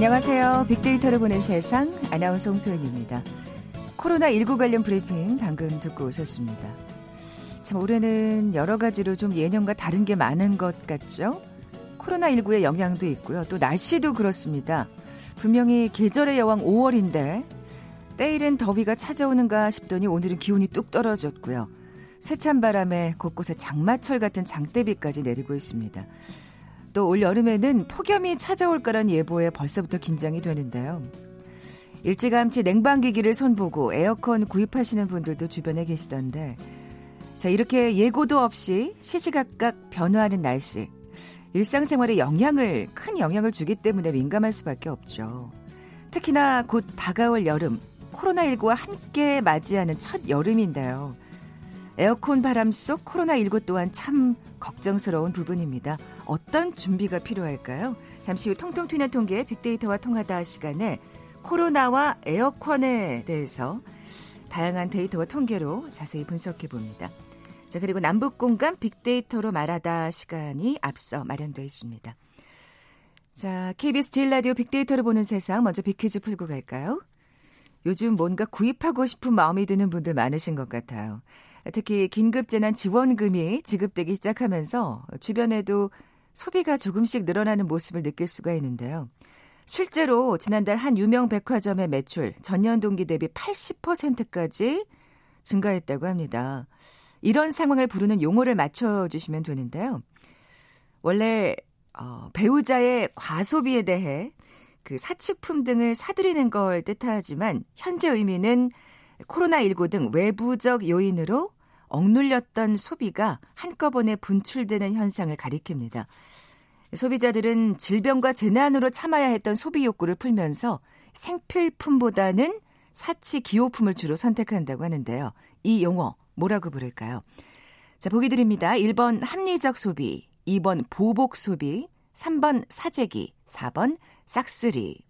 안녕하세요. 빅데이터를 보는 세상 아나운서 홍소연입니다. 코로나19 관련 브리핑 방금 듣고 오셨습니다. 참 올해는 여러 가지로 좀 예년과 다른 게 많은 것 같죠? 코로나19의 영향도 있고요. 또 날씨도 그렇습니다. 분명히 계절의 여왕 5월인데 때이른 더위가 찾아오는가 싶더니 오늘은 기온이 뚝 떨어졌고요. 세찬 바람에 곳곳에 장마철 같은 장대비까지 내리고 있습니다. 또 올 여름에는 폭염이 찾아올 거란 예보에 벌써부터 긴장이 되는데요. 일찌감치 냉방기기를 손보고 에어컨 구입하시는 분들도 주변에 계시던데 자 이렇게 예고도 없이 시시각각 변화하는 날씨 일상생활에 영향을 큰 영향을 주기 때문에 민감할 수밖에 없죠. 특히나 곧 다가올 여름 코로나19와 함께 맞이하는 첫 여름인데요. 에어컨 바람 속 코로나19 또한 참 걱정스러운 부분입니다. 어떤 준비가 필요할까요? 잠시 후 통통 튀는 통계 빅데이터와 통하다 시간에 코로나와 에어컨에 대해서 다양한 데이터와 통계로 자세히 분석해 봅니다. 자, 그리고 남북 공간 빅데이터로 말하다 시간이 앞서 마련되어 있습니다. 자, KBS 제일 라디오 빅데이터를 보는 세상 먼저 빅퀴즈 풀고 갈까요? 요즘 뭔가 구입하고 싶은 마음이 드는 분들 많으신 것 같아요. 특히 긴급재난 지원금이 지급되기 시작하면서 주변에도 소비가 조금씩 늘어나는 모습을 느낄 수가 있는데요. 실제로 지난달 한 유명 백화점의 매출 전년 동기 대비 80%까지 증가했다고 합니다. 이런 상황을 부르는 용어를 맞춰주시면 되는데요. 원래 어, 배우자의 과소비에 대해 그 사치품 등을 사들이는 걸 뜻하지만 현재 의미는 코로나19 등 외부적 요인으로 억눌렸던 소비가 한꺼번에 분출되는 현상을 가리킵니다. 소비자들은 질병과 재난으로 참아야 했던 소비 욕구를 풀면서 생필품보다는 사치 기호품을 주로 선택한다고 하는데요. 이 용어 뭐라고 부를까요? 자, 보기 드립니다. 1번 합리적 소비, 2번 보복 소비, 3번 사재기, 4번 싹쓸이.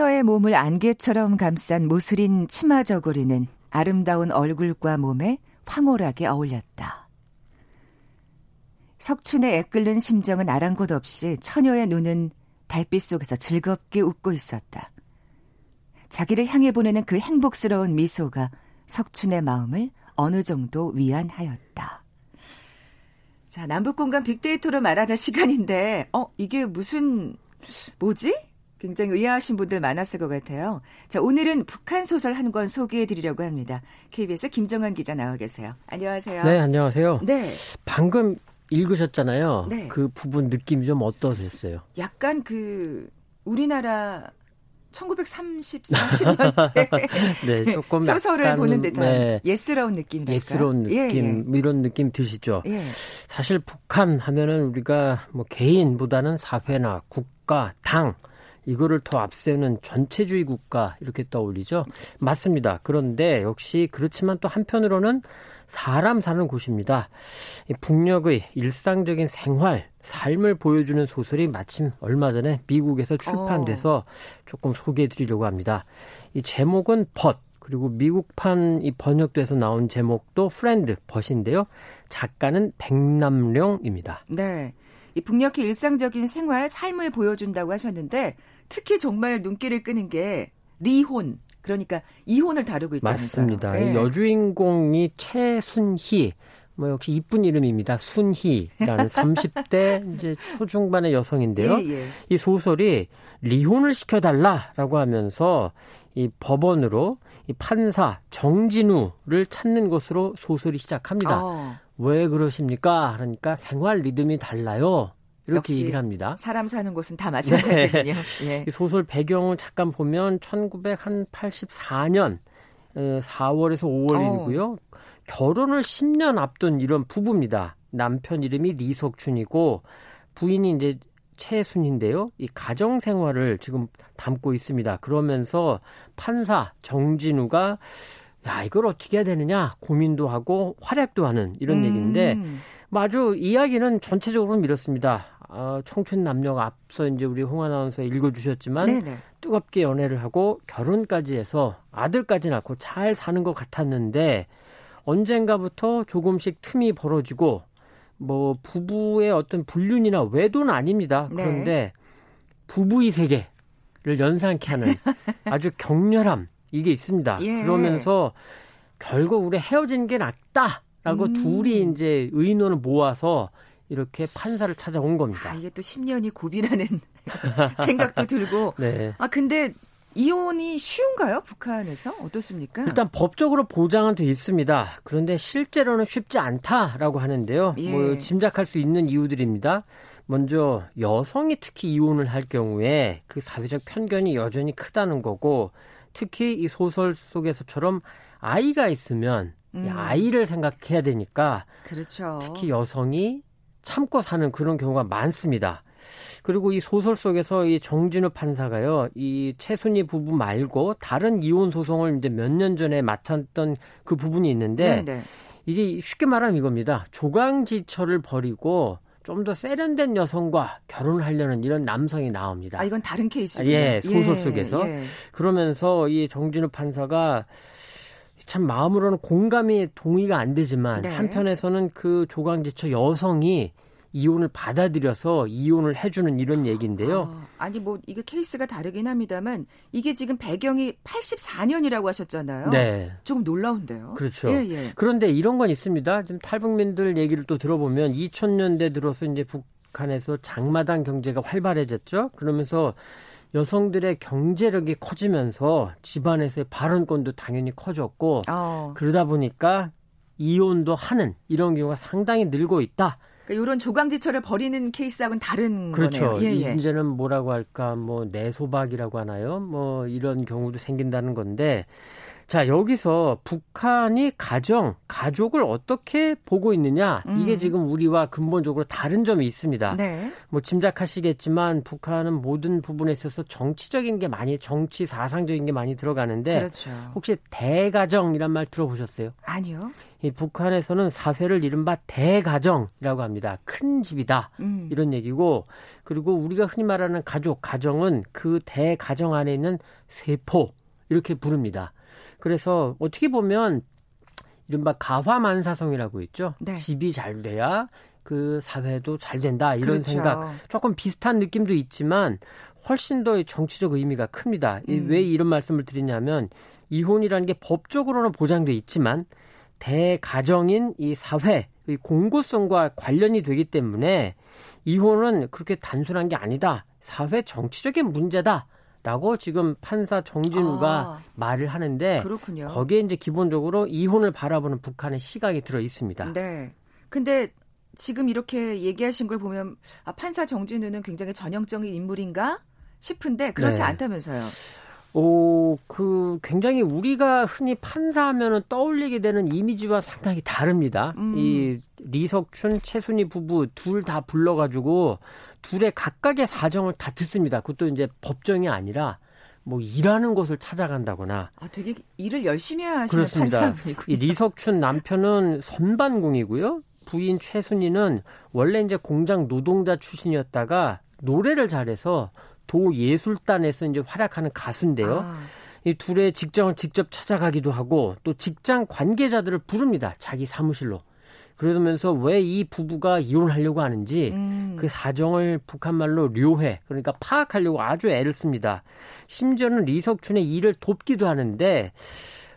처녀의 몸을 안개처럼 감싼 모슬인 치마 저고리는 아름다운 얼굴과 몸에 황홀하게 어울렸다. 석춘의 애끓는 심정은 아랑곳 없이 처녀의 눈은 달빛 속에서 즐겁게 웃고 있었다. 자기를 향해 보내는 그 행복스러운 미소가 석춘의 마음을 어느 정도 위안하였다. 자, 남북 공간 빅데이터로 말하는 시간인데, 어, 이게 무슨, 뭐지? 굉장히 의아하신 분들 많았을 것 같아요. 자, 오늘은 북한 소설 한 권 소개해 드리려고 합니다. KBS 김정환 기자 나와 계세요. 안녕하세요. 네, 안녕하세요. 네. 방금 읽으셨잖아요. 네. 그 부분 느낌이 좀 어떠셨어요? 약간 그 우리나라 1930, 40년대 네, 조금 소설을 약간, 보는 듯한 네, 예스러운 느낌이랄까요? 예스러운 느낌 예, 이런 느낌 드시죠? 예. 예. 사실 북한 하면은 우리가 뭐 개인보다는 사회나 국가, 당 이거를 더 앞세우는 전체주의 국가 이렇게 떠올리죠. 맞습니다. 그런데 역시 그렇지만 또 한편으로는 사람 사는 곳입니다. 북녘의 일상적인 생활, 삶을 보여주는 소설이 마침 얼마 전에 미국에서 출판돼서 조금 소개해 드리려고 합니다. 이 제목은 벗, 그리고 미국판 이 번역돼서 나온 제목도 Friend, 벗인데요. 작가는 백남령입니다. 네. 이 북녘의 일상적인 생활, 삶을 보여준다고 하셨는데 특히 정말 눈길을 끄는 게 리혼, 그러니까 이혼을 다루고 있다면서요. 맞습니다. 네. 여주인공이 최순희, 뭐 역시 이쁜 이름입니다. 순희라는 30대 이제 초중반의 여성인데요. 예, 예. 이 소설이 리혼을 시켜달라라고 하면서 이 법원으로 이 판사 정진우를 찾는 것으로 소설이 시작합니다. 어. 왜 그러십니까? 그러니까 생활 리듬이 달라요. 이렇게 얘기를 합니다. 사람 사는 곳은 다 마찬가지군요. 네. 예. 소설 배경을 잠깐 보면 1984년 4월에서 5월 어. 일이고요. 결혼을 10년 앞둔 이런 부부입니다. 남편 이름이 리석춘이고 부인이 이제 최순인데요. 이 가정 생활을 지금 담고 있습니다. 그러면서 판사 정진우가 야 이걸 어떻게 해야 되느냐 고민도 하고 활약도 하는 이런 음. 얘기인데 아주 이야기는 전체적으로 이렇습니다. 어, 청춘 남녀가 앞서 이제 우리 홍 아나운서 읽어주셨지만 네네. 뜨겁게 연애를 하고 결혼까지 해서 아들까지 낳고 잘 사는 것 같았는데 언젠가부터 조금씩 틈이 벌어지고 뭐 부부의 어떤 불륜이나 외도는 아닙니다. 네. 그런데 네. 부부의 세계를 연상케 하는 아주 격렬함 이게 있습니다. 예. 그러면서 결국 우리 헤어진 게 낫다라고 음. 둘이 이제 의논을 모아서 이렇게 판사를 찾아온 겁니다. 아, 이게 또 10년이 고비라는 생각도 들고. 네. 아 근데 이혼이 쉬운가요? 북한에서 어떻습니까? 일단 법적으로 보장은 돼 있습니다. 그런데 실제로는 쉽지 않다라고 하는데요. 예. 뭐 짐작할 수 있는 이유들입니다. 먼저 여성이 특히 이혼을 할 경우에 그 사회적 편견이 여전히 크다는 거고 특히 이 소설 속에서처럼 아이가 있으면 음. 아이를 생각해야 되니까 그렇죠. 특히 여성이 참고 사는 그런 경우가 많습니다. 그리고 이 소설 속에서 이 정진우 판사가요, 이 최순희 부부 말고 다른 이혼 소송을 이제 몇 년 전에 맡았던 그 부분이 있는데 네네. 네. 이게 쉽게 말하면 이겁니다. 조강지처를 버리고 좀 더 세련된 여성과 결혼을 하려는 이런 남성이 나옵니다. 아, 이건 다른 케이스군요. 예, 소설 예, 속에서. 예. 그러면서 이 정진우 판사가 참 마음으로는 공감이 동의가 안 되지만 네. 한편에서는 그 조강지처 여성이 이혼을 받아들여서 이혼을 해주는 이런 얘기인데요. 아, 니 뭐 이게 케이스가 다르긴 합니다만 이게 지금 배경이 84년이라고 하셨잖아요. 네. 조금 놀라운데요. 그렇죠. 예, 예. 그런데 이런 건 있습니다. 지금 탈북민들 얘기를 또 들어보면 2000년대 들어서 이제 북한에서 장마당 경제가 활발해졌죠. 그러면서 여성들의 경제력이 커지면서 집안에서의 발언권도 당연히 커졌고 어. 그러다 보니까 이혼도 하는 이런 경우가 상당히 늘고 있다. 그러니까 이런 조강지처를 버리는 케이스하고는 다른 그렇죠. 거네요. 예, 예. 이제는 뭐라고 할까 뭐 내소박이라고 하나요? 뭐 이런 경우도 생긴다는 건데 자, 여기서 북한이 가정, 가족을 어떻게 보고 있느냐, 음. 이게 지금 우리와 근본적으로 다른 점이 있습니다. 네. 뭐 짐작하시겠지만 북한은 모든 부분에 있어서 정치적인 게 많이, 정치 사상적인 게 많이 들어가는데 그렇죠. 혹시 대가정이란 말 들어보셨어요? 아니요. 이 북한에서는 사회를 이른바 대가정이라고 합니다. 큰 집이다. 음. 이런 얘기고 그리고 우리가 흔히 말하는 가족, 가정은 그 대가정 안에 있는 세포 이렇게 부릅니다. 그래서 어떻게 보면 이른바 가화만사성이라고 있죠. 네. 집이 잘 돼야 그 사회도 잘 된다 이런 그렇죠. 생각 조금 비슷한 느낌도 있지만 훨씬 더 정치적 의미가 큽니다. 음. 왜 이런 말씀을 드리냐면 이혼이라는 게 법적으로는 보장돼 있지만 대가정인 이 사회 의 공고성과 관련이 되기 때문에 이혼은 그렇게 단순한 게 아니다. 사회 정치적인 문제다. 라고 지금 판사 정진우가 아, 말을 하는데 그렇군요. 거기에 이제 기본적으로 이혼을 바라보는 북한의 시각이 들어 있습니다. 네. 근데 지금 이렇게 얘기하신 걸 보면 아, 판사 정진우는 굉장히 전형적인 인물인가 싶은데 그렇지 네. 않다면서요. 오, 그 굉장히 우리가 흔히 판사하면은 떠올리게 되는 이미지와 상당히 다릅니다. 음. 이 리석춘, 최순희 부부 둘 다 불러가지고 둘의 각각의 사정을 다 듣습니다. 그것도 이제 법정이 아니라 뭐 일하는 곳을 찾아간다거나. 아, 되게 일을 열심히 하시는 판사분이군요. 이 리석춘 남편은 선반공이고요. 부인 최순희는 원래 이제 공장 노동자 출신이었다가 노래를 잘해서 도예술단에서 이제 활약하는 가수인데요. 아. 이 둘의 직장을 직접 찾아가기도 하고 또 직장 관계자들을 부릅니다. 자기 사무실로. 그러면서 왜 이 부부가 이혼하려고 하는지 음. 그 사정을 북한말로 료해 그러니까 파악하려고 아주 애를 씁니다. 심지어는 리석춘의 일을 돕기도 하는데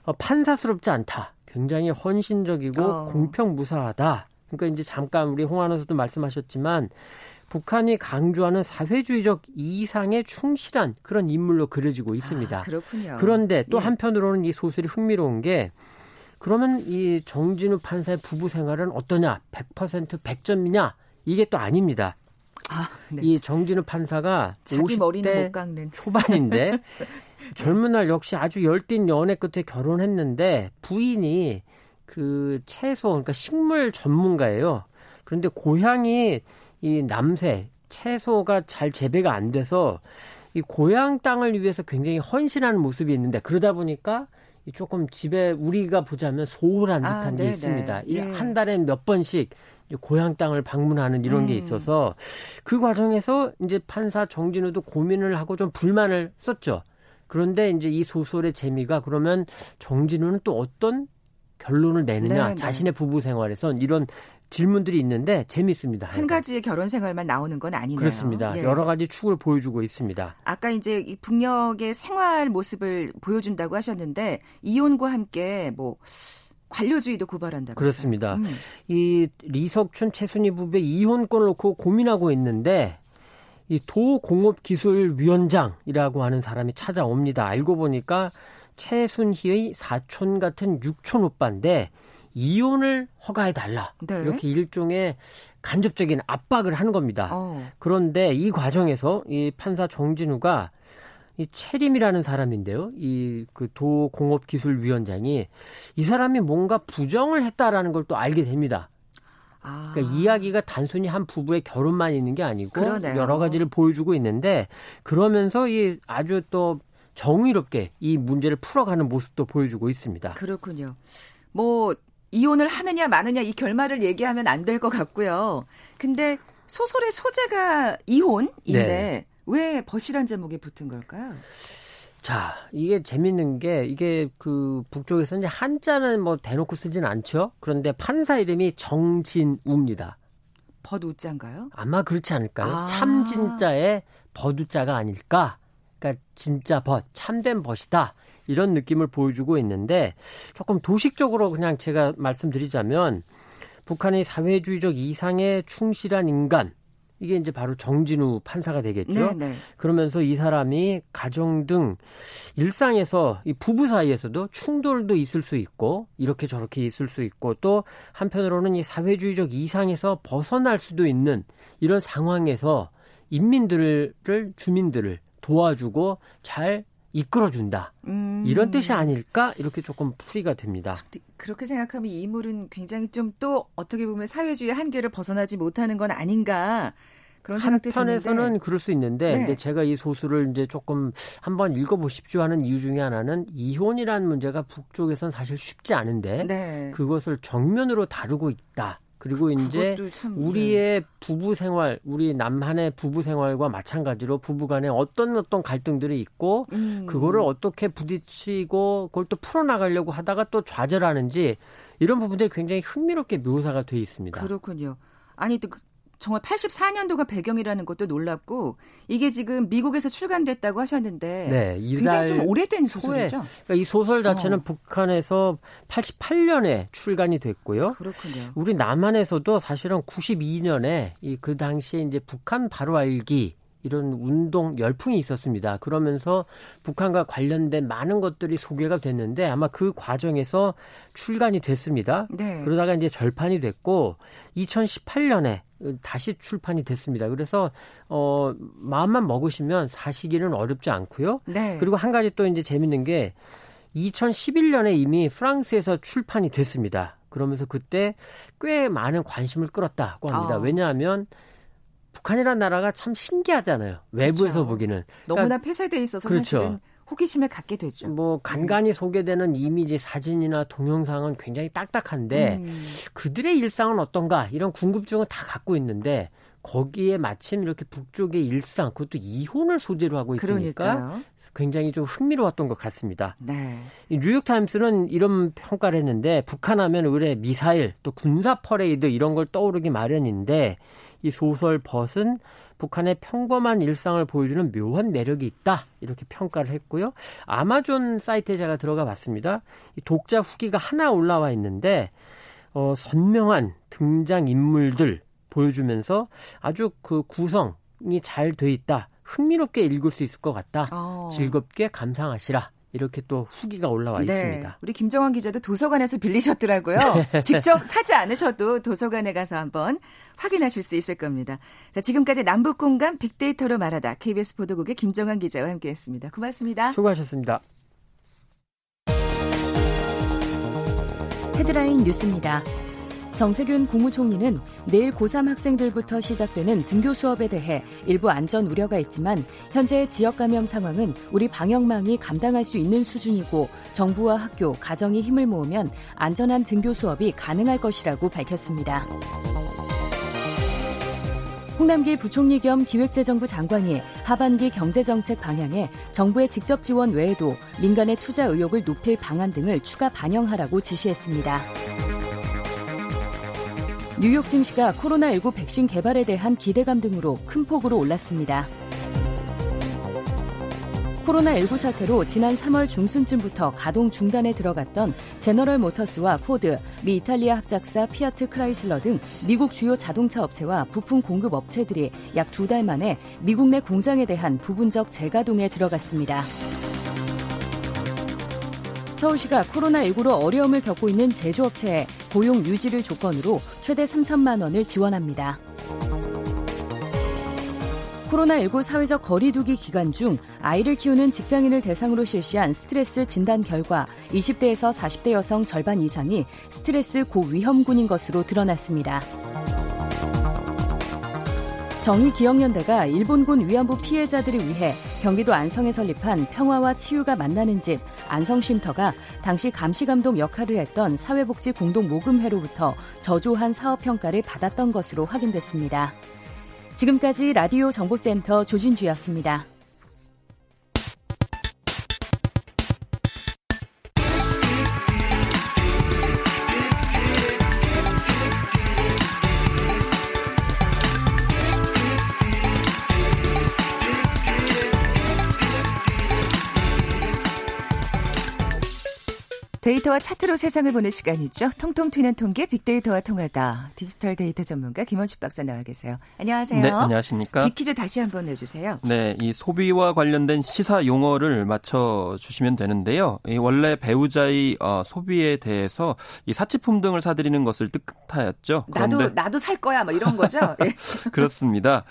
어, 판사스럽지 않다. 굉장히 헌신적이고 어. 공평무사하다. 그러니까 이제 잠깐 우리 홍아나운서도 말씀하셨지만 북한이 강조하는 사회주의적 이상에 충실한 그런 인물로 그려지고 있습니다. 아, 그렇군요. 그런데 또 예. 한편으로는 이 소설이 흥미로운 게 그러면 이 정진우 판사의 부부 생활은 어떠냐? 100% 100점이냐? 이게 또 아닙니다. 아, 네. 이 정진우 판사가 자기 머리는 못 깎는 초반인데 젊은 날 역시 아주 열띤 연애 끝에 결혼했는데 부인이 그 채소 그러니까 식물 전문가예요. 그런데 고향이 이 남새 채소가 잘 재배가 안 돼서 이 고향 땅을 위해서 굉장히 헌신하는 모습이 있는데 그러다 보니까 조금 집에 우리가 보자면 소홀한 아, 듯한 아, 게 있습니다. 이한 예. 달에 몇 번씩 고향 땅을 방문하는 이런 음. 게 있어서 그 과정에서 이제 판사 정진우도 고민을 하고 좀 불만을 썼죠. 그런데 이제 이 소설의 재미가 그러면 정진우는 또 어떤 결론을 내느냐 네, 네. 자신의 부부 생활에선 이런 질문들이 있는데 재밌습니다. 한 가지의 결혼 생활만 나오는 건 아니네요. 그렇습니다. 예. 여러 가지 축을 보여주고 있습니다. 아까 이제 이 북녘의 생활 모습을 보여준다고 하셨는데 이혼과 함께 뭐 관료주의도 고발한다. 그렇습니다. 음. 이 리석춘 최순희 부부의 이혼권을 놓고 고민하고 있는데 이 도공업기술위원장이라고 하는 사람이 찾아옵니다. 알고 보니까 최순희의 사촌 같은 육촌 오빠인데 이혼을 허가해 달라. 네. 이렇게 일종의 간접적인 압박을 하는 겁니다. 어. 그런데 이 과정에서 이 판사 정진우가 이 채림이라는 사람인데요. 이 그 도공업기술위원장이 이 사람이 뭔가 부정을 했다라는 걸 또 알게 됩니다. 아. 그러니까 이야기가 단순히 한 부부의 결혼만 있는 게 아니고 그러네요. 여러 가지를 보여주고 있는데 그러면서 이 아주 또 정의롭게 이 문제를 풀어가는 모습도 보여주고 있습니다. 그렇군요. 뭐 이혼을 하느냐 마느냐 이 결말을 얘기하면 안 될 것 같고요. 근데 소설의 소재가 이혼인데 네. 왜 버시란 제목이 붙은 걸까요? 자, 이게 재밌는 게 이게 그 북쪽에서 이제 한자는 뭐 대놓고 쓰진 않죠. 그런데 판사 이름이 정진우입니다. 버우자인가요? 아마 그렇지 않을까요? 아. 참 진짜의 버우자가 아닐까? 그러니까 진짜 벗, 참된 벗이다. 이런 느낌을 보여주고 있는데 조금 도식적으로 그냥 제가 말씀드리자면 북한의 사회주의적 이상에 충실한 인간 이게 이제 바로 정진우 판사가 되겠죠. 네네. 네. 그러면서 이 사람이 가정 등 일상에서 이 부부 사이에서도 충돌도 있을 수 있고 이렇게 저렇게 있을 수 있고 또 한편으로는 이 사회주의적 이상에서 벗어날 수도 있는 이런 상황에서 인민들을 주민들을 도와주고 잘 이끌어준다. 음. 이런 뜻이 아닐까? 이렇게 조금 풀이가 됩니다. 그렇게 생각하면 이 인물은 굉장히 좀 또 어떻게 보면 사회주의 한계를 벗어나지 못하는 건 아닌가. 그런 생각도 한편에서는 드는데. 그럴 수 있는데 네. 이제 제가 이 소설을 이제 조금 한번 읽어보십시오 하는 이유 중에 하나는 이혼이라는 문제가 북쪽에선 사실 쉽지 않은데 네. 그것을 정면으로 다루고 있다. 그리고 이제 참, 우리의 네. 부부 생활, 우리 남한의 부부 생활과 마찬가지로 부부 간에 어떤 어떤 갈등들이 있고 음. 그거를 어떻게 부딪히고 그걸 또 풀어 나가려고 하다가 또 좌절하는지 이런 부분들이 굉장히 흥미롭게 묘사가 돼 있습니다. 그렇군요. 아니 또그 정말 84년도가 배경이라는 것도 놀랍고 이게 지금 미국에서 출간됐다고 하셨는데 네, 굉장히 좀 오래된 소설이죠. 그러니까 이 소설 자체는 어. 북한에서 88년에 출간이 됐고요. 그렇군요. 우리 남한에서도 사실은 92년에 이 그 당시에 이제 북한 바로 알기 이런 운동 열풍이 있었습니다. 그러면서 북한과 관련된 많은 것들이 소개가 됐는데 아마 그 과정에서 출간이 됐습니다. 네. 그러다가 이제 절판이 됐고 2018년에 다시 출판이 됐습니다. 그래서 어 마음만 먹으시면 사시기는 어렵지 않고요. 네. 그리고 한 가지 또 이제 재밌는 게 2011년에 이미 프랑스에서 출판이 됐습니다. 그러면서 그때 꽤 많은 관심을 끌었다고 합니다. 아. 왜냐하면 북한이라는 나라가 참 신기하잖아요. 외부에서 그렇죠. 보기는 너무나 그러니까, 폐쇄돼 있어서 그렇죠. 사실은 호기심을 갖게 되죠. 뭐 간간히 네. 소개되는 이미지 사진이나 동영상은 굉장히 딱딱한데 음. 그들의 일상은 어떤가 이런 궁금증은 다 갖고 있는데 거기에 마침 이렇게 북쪽의 일상 그것도 이혼을 소재로 하고 있으니까 그러니까요. 굉장히 좀 흥미로웠던 것 같습니다. 네. 뉴욕 타임스는 이런 평가를 했는데 북한하면 으레 미사일 또 군사 퍼레이드 이런 걸 떠오르기 마련인데 이 소설 벗은 북한의 평범한 일상을 보여주는 묘한 매력이 있다 이렇게 평가를 했고요. 아마존 사이트에 제가 들어가 봤습니다. 이 독자 후기가 하나 올라와 있는데 어, 선명한 등장 인물들 보여주면서 아주 그 구성이 잘 돼 있다. 흥미롭게 읽을 수 있을 것 같다. 어. 즐겁게 감상하시라. 이렇게 또 후기가 올라와 네. 있습니다. 우리 김정환 기자도 도서관에서 빌리셨더라고요. 네. 직접 사지 않으셔도 도서관에 가서 한번 확인하실 수 있을 겁니다. 자, 지금까지 남북 공간 빅데이터로 말하다 KBS 보도국의 김정환 기자와 함께했습니다. 고맙습니다. 수고하셨습니다. 헤드라인 뉴스입니다. 정세균 국무총리는 내일 고3 학생들부터 시작되는 등교 수업에 대해 일부 안전 우려가 있지만 현재 지역 감염 상황은 우리 방역망이 감당할 수 있는 수준이고 정부와 학교, 가정이 힘을 모으면 안전한 등교 수업이 가능할 것이라고 밝혔습니다. 홍남기 부총리 겸 기획재정부 장관이 하반기 경제정책 방향에 정부의 직접 지원 외에도 민간의 투자 의욕을 높일 방안 등을 추가 반영하라고 지시했습니다. 뉴욕 증시가 코로나19 백신 개발에 대한 기대감 등으로 큰 폭으로 올랐습니다. 코로나19 사태로 지난 3월 중순쯤부터 가동 중단에 들어갔던 제너럴 모터스와 포드, 미 이탈리아 합작사 피아트 크라이슬러 등 미국 주요 자동차 업체와 부품 공급 업체들이 약 두 달 만에 미국 내 공장에 대한 부분적 재가동에 들어갔습니다. 서울시가 코로나19로 어려움을 겪고 있는 제조업체에 고용 유지를 조건으로 최대 3천만 원을 지원합니다. 코로나19 사회적 거리두기 기간 중 아이를 키우는 직장인을 대상으로 실시한 스트레스 진단 결과 20대에서 40대 여성 절반 이상이 스트레스 고위험군인 것으로 드러났습니다. 정의기억연대가 일본군 위안부 피해자들을 위해 경기도 안성에 설립한 평화와 치유가 만나는 집 안성쉼터가 당시 감시감독 역할을 했던 사회복지 공동모금회로부터 저조한 사업평가를 받았던 것으로 확인됐습니다. 지금까지 라디오 정보센터 조진주였습니다. 데이터와 차트로 세상을 보는 시간이죠. 통통 튀는 통계 빅데이터와 통하다. 디지털 데이터 전문가 김원식 박사 나와 계세요. 안녕하세요. 네, 안녕하십니까. 빅퀴즈 다시 한번 내주세요. 네, 이 소비와 관련된 시사 용어를 맞춰 주시면 되는데요. 이 원래 배우자의 어, 소비에 대해서 이 사치품 등을 사들이는 것을 뜻하였죠. 나도 나도 살 거야, 뭐 이런 거죠. 예. 그렇습니다.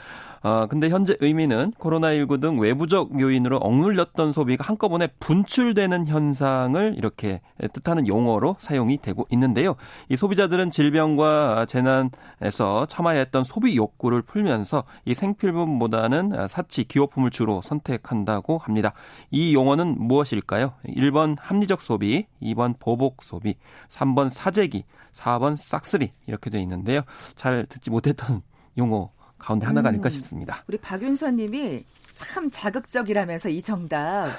어, 근데 현재 의미는 코로나19 등 외부적 요인으로 억눌렸던 소비가 한꺼번에 분출되는 현상을 이렇게 뜻하는 용어로 사용이 되고 있는데요. 이 소비자들은 질병과 재난에서 참아야 했던 소비 욕구를 풀면서 이 생필품보다는 사치, 기호품을 주로 선택한다고 합니다. 이 용어는 무엇일까요? 1번 합리적 소비, 2번 보복 소비, 3번 사재기, 4번 싹쓸이 이렇게 돼 있는데요. 잘 듣지 못했던 용어 가운데 하나가 아닐까 음. 싶습니다. 우리 박윤선 님이 참 자극적이라면서 이 정답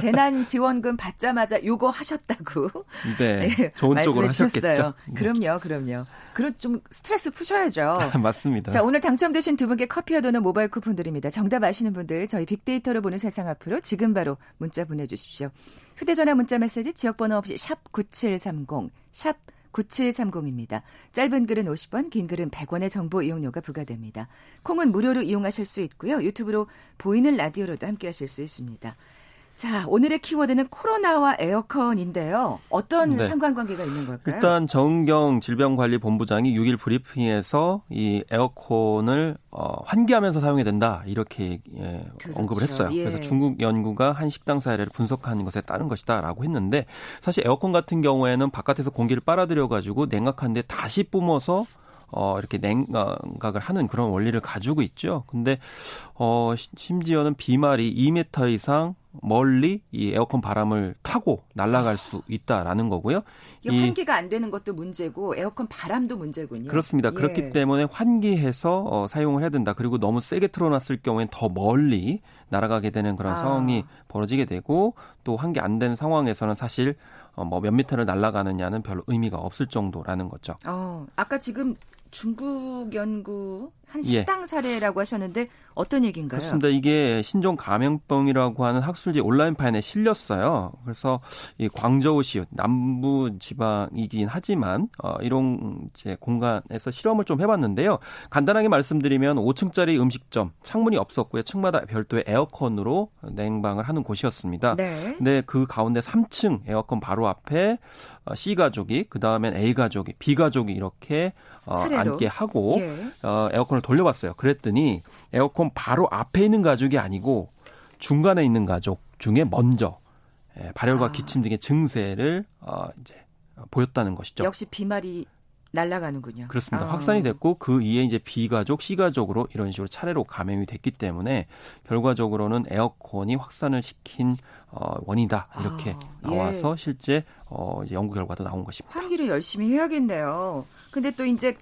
재난 지원금 받자마자 요거 하셨다고 네, 네 좋은 쪽으로 하셨겠죠. 네. 그럼요, 그럼요. 그럼 좀 스트레스 푸셔야죠. 맞습니다. 자, 오늘 당첨되신 두 분께 커피와 도는 모바일 쿠폰 드립니다. 정답 아시는 분들 저희 빅데이터로 보는 세상 앞으로 지금 바로 문자 보내 주십시오. 휴대 전화 문자 메시지 지역 번호 없이 샵 9730, 샵 9730입니다. 짧은 글은 50원, 긴 글은 100원의 정보 이용료가 부과됩니다. 콩은 무료로 이용하실 수 있고요. 유튜브로 보이는 라디오로도 함께 하실 수 있습니다. 자, 오늘의 키워드는 코로나와 에어컨인데요. 어떤 네. 상관관계가 있는 걸까요? 일단 정경 질병관리본부장이 6일 브리핑에서 이 에어컨을 어, 환기하면서 사용해야 된다 이렇게 예, 그렇죠. 언급을 했어요. 예. 그래서 중국 연구가 한 식당 사례를 분석하는 것에 따른 것이다라고 했는데 사실 에어컨 같은 경우에는 바깥에서 공기를 빨아들여 가지고 냉각한데 다시 뿜어서 어, 이렇게 냉각을 하는 그런 원리를 가지고 있죠. 근데, 어, 심지어는 비말이 2m 이상 멀리 이 에어컨 바람을 타고 날아갈 수 있다라는 거고요. 이 환기가 안 되는 것도 문제고 에어컨 바람도 문제군요. 그렇습니다. 예. 그렇기 때문에 환기해서 어, 사용을 해야 된다. 그리고 너무 세게 틀어놨을 경우엔 더 멀리 날아가게 되는 그런 아. 상황이 벌어지게 되고 또 환기 안 되는 상황에서는 사실 어, 뭐몇 미터를 날아가느냐는 별로 의미가 없을 정도라는 거죠. 어, 아까 지금 중국 연구 한 예. 식당 예. 사례라고 하셨는데 어떤 얘기인가요? 그렇습니다. 이게 신종 감염병이라고 하는 학술지 온라인판에 실렸어요. 그래서 이 광저우시 남부 지방이긴 하지만 어, 이런 이제 공간에서 실험을 좀 해봤는데요. 간단하게 말씀드리면 5층짜리 음식점 창문이 없었고요. 층마다 별도의 에어컨으로 냉방을 하는 곳이었습니다. 네. 근데 그 가운데 3층 에어컨 바로 앞에 어, C 가족이 그 다음엔 A 가족이 B 가족이 이렇게 어, 앉게 하고 예. 어, 에어컨을 돌려봤어요. 그랬더니 에어컨 바로 앞에 있는 가족이 아니고 중간에 있는 가족 중에 먼저 예, 발열과 아. 기침 등의 증세를 어, 이제 보였다는 것이죠. 역시 비말이 날아가는군요. 그렇습니다. 아. 확산이 됐고 그 이에 이제 B가족, C가족으로 이런 식으로 차례로 감염이 됐기 때문에 결과적으로는 에어컨이 확산을 시킨 어, 원이다 이렇게 아, 나와서 예. 실제 어, 연구 결과도 나온 것입니다. 환기를 열심히 해야겠네요. 근데 또 이제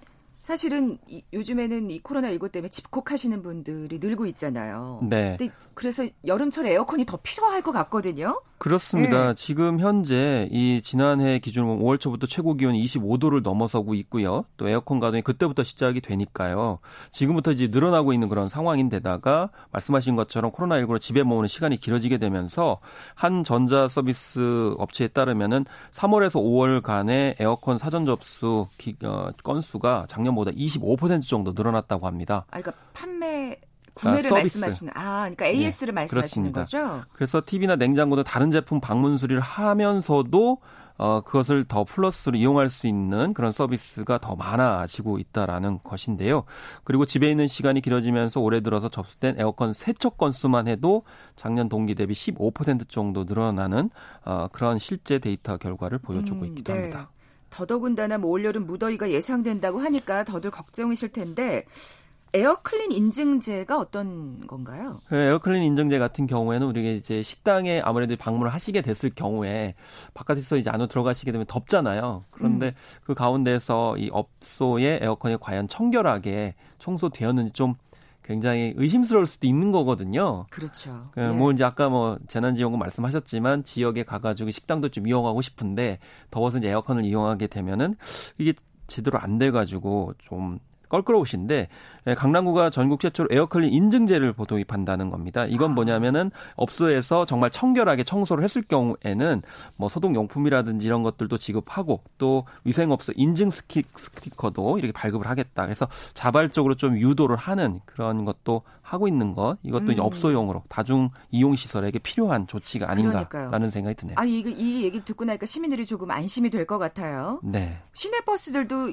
사실은 이, 요즘에는 이 코로나19 때문에 집콕하시는 분들이 늘고 있잖아요. 네. 근데 그래서 여름철 에어컨이 더 필요할 것 같거든요. 그렇습니다. 네. 지금 현재 이 지난해 기준으로 5월 초부터 최고 기온이 25도를 넘어서고 있고요. 또 에어컨 가동이 그때부터 시작이 되니까요. 지금부터 이제 늘어나고 있는 그런 상황인데다가 말씀하신 것처럼 코로나19로 집에 머무는 시간이 길어지게 되면서 한 전자 서비스 업체에 따르면은 3월에서 5월 간의 에어컨 사전 접수 기, 어, 건수가 작년 예전보다 25% 정도 늘어났다고 합니다. 아, 그러니까 판매 구매를 아, 말씀하시는 아, 그러니까 AS를 네, 말씀하시는 그렇습니다. 거죠? 그래서 TV나 냉장고도 다른 제품 방문 수리를 하면서도 어, 그것을 더 플러스로 이용할 수 있는 그런 서비스가 더 많아지고 있다라는 것인데요. 그리고 집에 있는 시간이 길어지면서 올해 들어서 접수된 에어컨 세척 건수만 해도 작년 동기 대비 15% 정도 늘어나는 어, 그런 실제 데이터 결과를 보여주고 음, 있기도 네. 합니다. 더더군다나 뭐 올여름 무더위가 예상된다고 하니까 더들 걱정이실 텐데 에어클린 인증제가 어떤 건가요? 그 에어클린 인증제 같은 경우에는 우리가 이제 식당에 아무래도 방문을 하시게 됐을 경우에 바깥에서 이제 안으로 들어가시게 되면 덥잖아요. 그런데 음. 그 가운데서 이 업소의 에어컨이 과연 청결하게 청소되었는지 좀 굉장히 의심스러울 수도 있는 거거든요. 그렇죠. 그 예. 뭐 이제 아까 뭐 재난지원금 말씀하셨지만 지역에 가가지고 식당도 좀 이용하고 싶은데 더워서 이제 에어컨을 이용하게 되면은 이게 제대로 안 돼가지고 좀 껄끄러우신데 예, 강남구가 전국 최초로 에어클린 인증제를 도입한다는 겁니다. 이건 아. 뭐냐면은 업소에서 정말 청결하게 청소를 했을 경우에는 뭐 소독 용품이라든지 이런 것들도 지급하고 또 위생업소 인증 스티커도 이렇게 발급을 하겠다. 그래서 자발적으로 좀 유도를 하는 그런 것도 하고 있는 것 이것도 음. 이제 업소용으로 다중 이용 시설에게 필요한 조치가 아닌가라는 그러니까요. 생각이 드네요. 아, 이, 이 얘기 듣고 나니까 시민들이 조금 안심이 될 것 같아요. 네. 시내 버스들도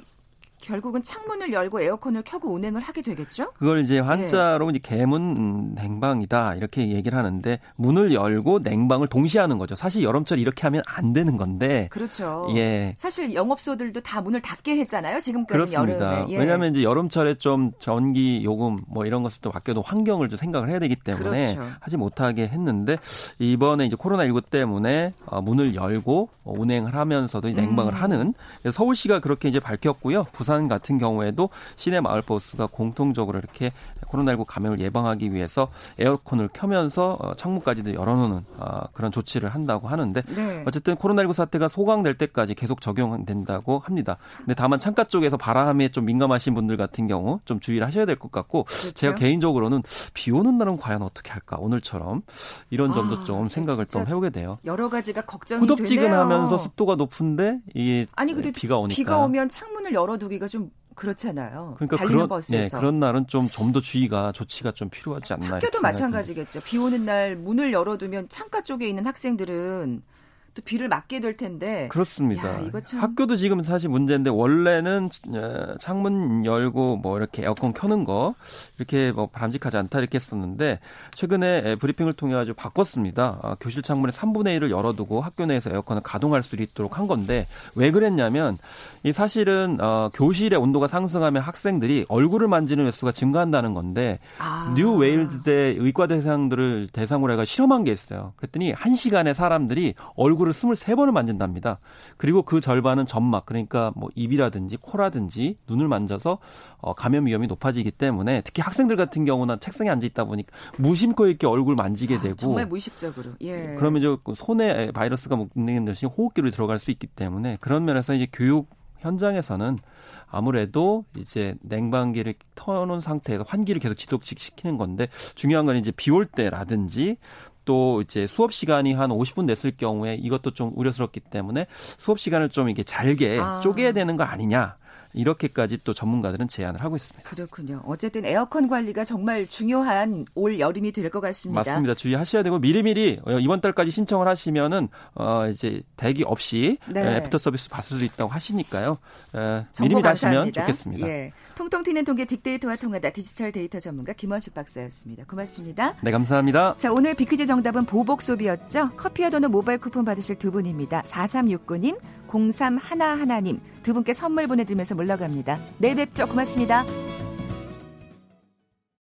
결국은 창문을 열고 에어컨을 켜고 운행을 하게 되겠죠? 그걸 이제 한자로 네. 이제 개문 냉방이다 이렇게 얘기를 하는데 문을 열고 냉방을 동시에 하는 거죠. 사실 여름철 이렇게 하면 안 되는 건데. 그렇죠. 예. 사실 영업소들도 다 문을 닫게 했잖아요. 지금까지 여름에. 예. 왜냐하면 이제 여름철에 좀 전기 요금 뭐 이런 것을 또 바뀌어도 환경을 좀 생각을 해야 되기 때문에 그렇죠. 하지 못하게 했는데 이번에 이제 코로나 19 때문에 어, 문을 열고 운행을 하면서도 냉방을 음. 하는 서울시가 그렇게 이제 밝혔고요. 부산 같은 경우에도 시내 마을 버스가 공통적으로 이렇게 코로나19 감염을 예방하기 위해서 에어컨을 켜면서 어, 창문까지도 열어놓는 어, 그런 조치를 한다고 하는데 네. 어쨌든 코로나19 사태가 소강될 때까지 계속 적용된다고 합니다. 근데 다만 창가 쪽에서 바람에 좀 민감하신 분들 같은 경우 좀 주의를 하셔야 될 것 같고 그렇죠? 제가 개인적으로는 비 오는 날은 과연 어떻게 할까 오늘처럼 이런 점도 아, 좀 생각을 좀 해보게 돼요. 여러 가지가 걱정이 후덥지근하면서 습도가 높은데 이게 아니 근데 비가 오니까 비가 오면 창문을 열어두기 두기가 좀 그렇잖아요. 그러니까 그런, 버스에서. 네, 그런 날은 좀 좀 더 주의가 조치가 좀 필요하지 않나. 학교도 마찬가지겠죠. 비 오는 날 문을 열어두면 창가 쪽에 있는 학생들은 또 비를 맞게 될 텐데. 그렇습니다. 야, 참... 학교도 지금 사실 문제인데 원래는 어, 창문 열고 뭐 이렇게 에어컨 켜는 거 이렇게 뭐 바람직하지 않다 이렇게 했었는데 최근에 브리핑을 통해 가지고 바꿨습니다. 아, 교실 창문의 3분의 1을 열어두고 학교 내에서 에어컨을 가동할 수 있도록 한 건데 왜 그랬냐면 이 사실은 어, 교실의 온도가 상승하면 학생들이 얼굴을 만지는 횟수가 증가한다는 건데 아. 뉴 웨일즈대 의과 대생들을 대상으로 해가 실험한 게 있어요. 그랬더니 한 시간에 사람들이 얼굴 얼굴을 23번을 만진답니다. 그리고 그 절반은 점막 그러니까 뭐 입이라든지 코라든지 눈을 만져서 어, 감염 위험이 높아지기 때문에 특히 학생들 같은 경우는 책상에 앉아 있다 보니까 무심코 이렇게 얼굴 만지게 아, 되고 아, 정말 무의식적으로 예. 그러면 이제 그 손에 바이러스가 묻는 듯이 호흡기로 들어갈 수 있기 때문에 그런 면에서 이제 교육 현장에서는 아무래도 이제 냉방기를 터놓은 상태가 환기를 계속 지속시키는 건데 중요한 건 이제 비 올 때라든지 또 이제 수업 시간이 한 50분 냈을 경우에 이것도 좀 우려스럽기 때문에 수업 시간을 좀 이게 잘게 아. 쪼개야 되는 거 아니냐. 이렇게까지 또 전문가들은 제안을 하고 있습니다. 그렇군요. 어쨌든 에어컨 관리가 정말 중요한 올 여름이 될 것 같습니다. 맞습니다. 주의하셔야 되고 미리미리 어, 이번 달까지 신청을 하시면은 어 이제 대기 없이 네. 애프터 서비스 받을 수 있다고 하시니까요. 에, 미리미리 하시면 좋겠습니다. 예. 통통 튀는 통계 빅데이터와 통하다 디지털 데이터 전문가 김원식 박사였습니다. 고맙습니다. 네, 감사합니다. 자, 오늘 빅퀴즈 정답은 보복 소비였죠. 커피와 도넛 모바일 쿠폰 받으실 두 분입니다. 4369님, 0311님 두 분께 선물 보내드리면서 물러갑니다. 내일 뵙죠. 고맙습니다.